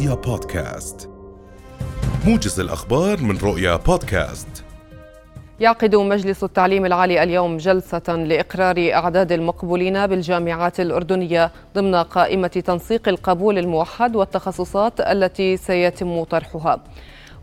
رؤيا بودكاست. موجز الأخبار من رؤيا بودكاست. يعقد مجلس التعليم العالي اليوم جلسة لإقرار أعداد المقبولين بالجامعات الأردنية ضمن قائمة تنسيق القبول الموحد والتخصصات التي سيتم طرحها.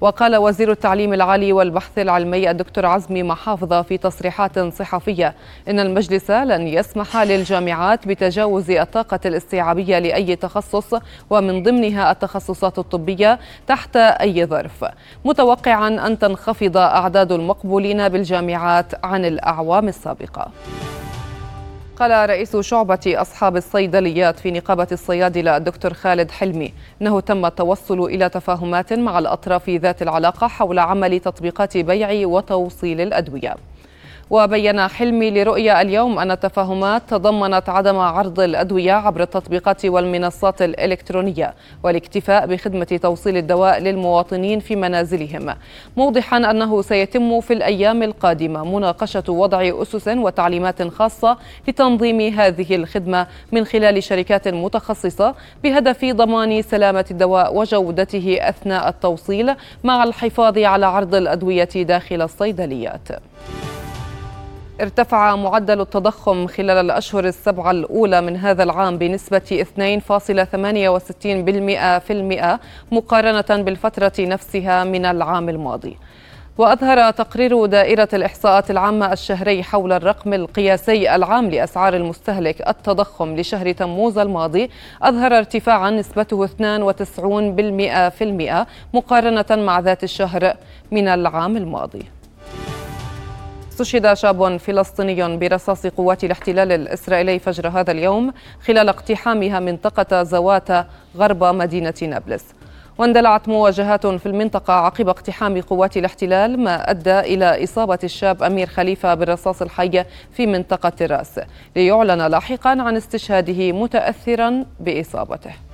وقال وزير التعليم العالي والبحث العلمي الدكتور عزمي محافظة في تصريحات صحفية إن المجلس لن يسمح للجامعات بتجاوز الطاقة الاستيعابية لأي تخصص ومن ضمنها التخصصات الطبية تحت أي ظرف. متوقعا أن تنخفض أعداد المقبولين بالجامعات عن الأعوام السابقة. قال رئيس شعبة أصحاب الصيدليات في نقابة الصيادلة الدكتور خالد حلمي أنه تم التوصل إلى تفاهمات مع الأطراف ذات العلاقة حول عمل تطبيقات بيع وتوصيل الأدوية. وبين حلمي لرؤيا اليوم أن التفاهمات تضمنت عدم عرض الأدوية عبر التطبيقات والمنصات الإلكترونية والاكتفاء بخدمة توصيل الدواء للمواطنين في منازلهم موضحا أنه سيتم في الأيام القادمة مناقشة وضع أسس وتعليمات خاصة لتنظيم هذه الخدمة من خلال شركات متخصصة بهدف ضمان سلامة الدواء وجودته أثناء التوصيل مع الحفاظ على عرض الأدوية داخل الصيدليات. ارتفع معدل التضخم خلال الأشهر السبعة الأولى من هذا العام بنسبة 2.68% مقارنة بالفترة نفسها من العام الماضي. وأظهر تقرير دائرة الإحصاءات العامة الشهري حول الرقم القياسي العام لأسعار المستهلك التضخم لشهر تموز الماضي أظهر ارتفاعا نسبته 92% مقارنة مع ذات الشهر من العام الماضي. استشهد شاب فلسطيني برصاص قوات الاحتلال الإسرائيلي فجر هذا اليوم خلال اقتحامها منطقة زواتا غرب مدينة نابلس. واندلعت مواجهات في المنطقة عقب اقتحام قوات الاحتلال ما أدى إلى إصابة الشاب أمير خليفة بالرصاص الحي في منطقة الراس. ليعلن لاحقا عن استشهاده متأثرا بإصابته.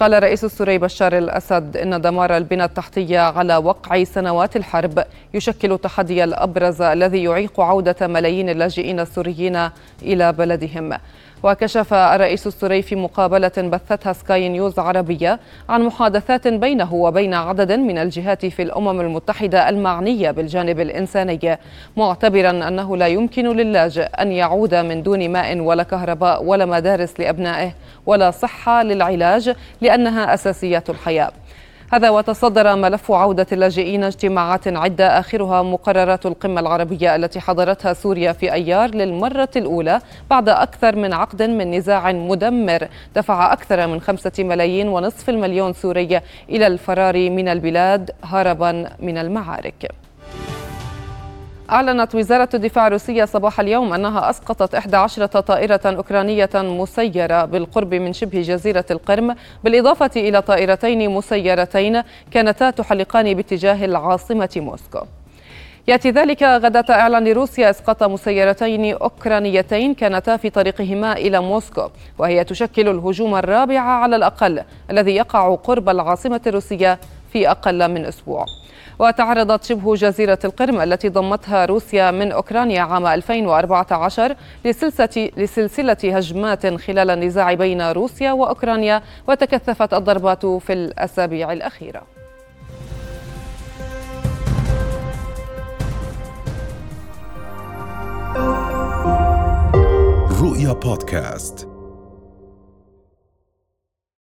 قال رئيس السوري بشار الأسد إن دمار البنى التحتية على وقع سنوات الحرب يشكل التحدي الأبرز الذي يعيق عودة ملايين اللاجئين السوريين إلى بلدهم. وكشف الرئيس السوري في مقابلة بثتها سكاي نيوز عربية عن محادثات بينه وبين عدد من الجهات في الأمم المتحدة المعنية بالجانب الإنساني معتبرا أنه لا يمكن للاجئ أن يعود من دون ماء ولا كهرباء ولا مدارس لأبنائه ولا صحة للعلاج لأنها أساسيات الحياة. هذا وتصدر ملف عودة اللاجئين اجتماعات عدة آخرها مقررات القمة العربية التي حضرتها سوريا في أيار للمرة الأولى بعد أكثر من عقد من نزاع مدمر. دفع أكثر من خمسة ملايين ونصف المليون سوري إلى الفرار من البلاد هربا من المعارك. أعلنت وزارة الدفاع الروسية صباح اليوم أنها أسقطت 11 طائرة أوكرانية مسيرة بالقرب من شبه جزيرة القرم بالإضافة إلى طائرتين مسيرتين كانتا تحلقان باتجاه العاصمة موسكو. يأتي ذلك غداة إعلان روسيا إسقاط مسيرتين أوكرانيتين كانتا في طريقهما إلى موسكو وهي تشكل الهجوم الرابع على الأقل الذي يقع قرب العاصمة الروسية في أقل من أسبوع. وتعرضت شبه جزيرة القرم التي ضمتها روسيا من أوكرانيا عام 2014 لسلسلة, لسلسلة هجمات خلال النزاع بين روسيا وأوكرانيا وتكثفت الضربات في الأسابيع الأخيرة. رؤيا بودكاست.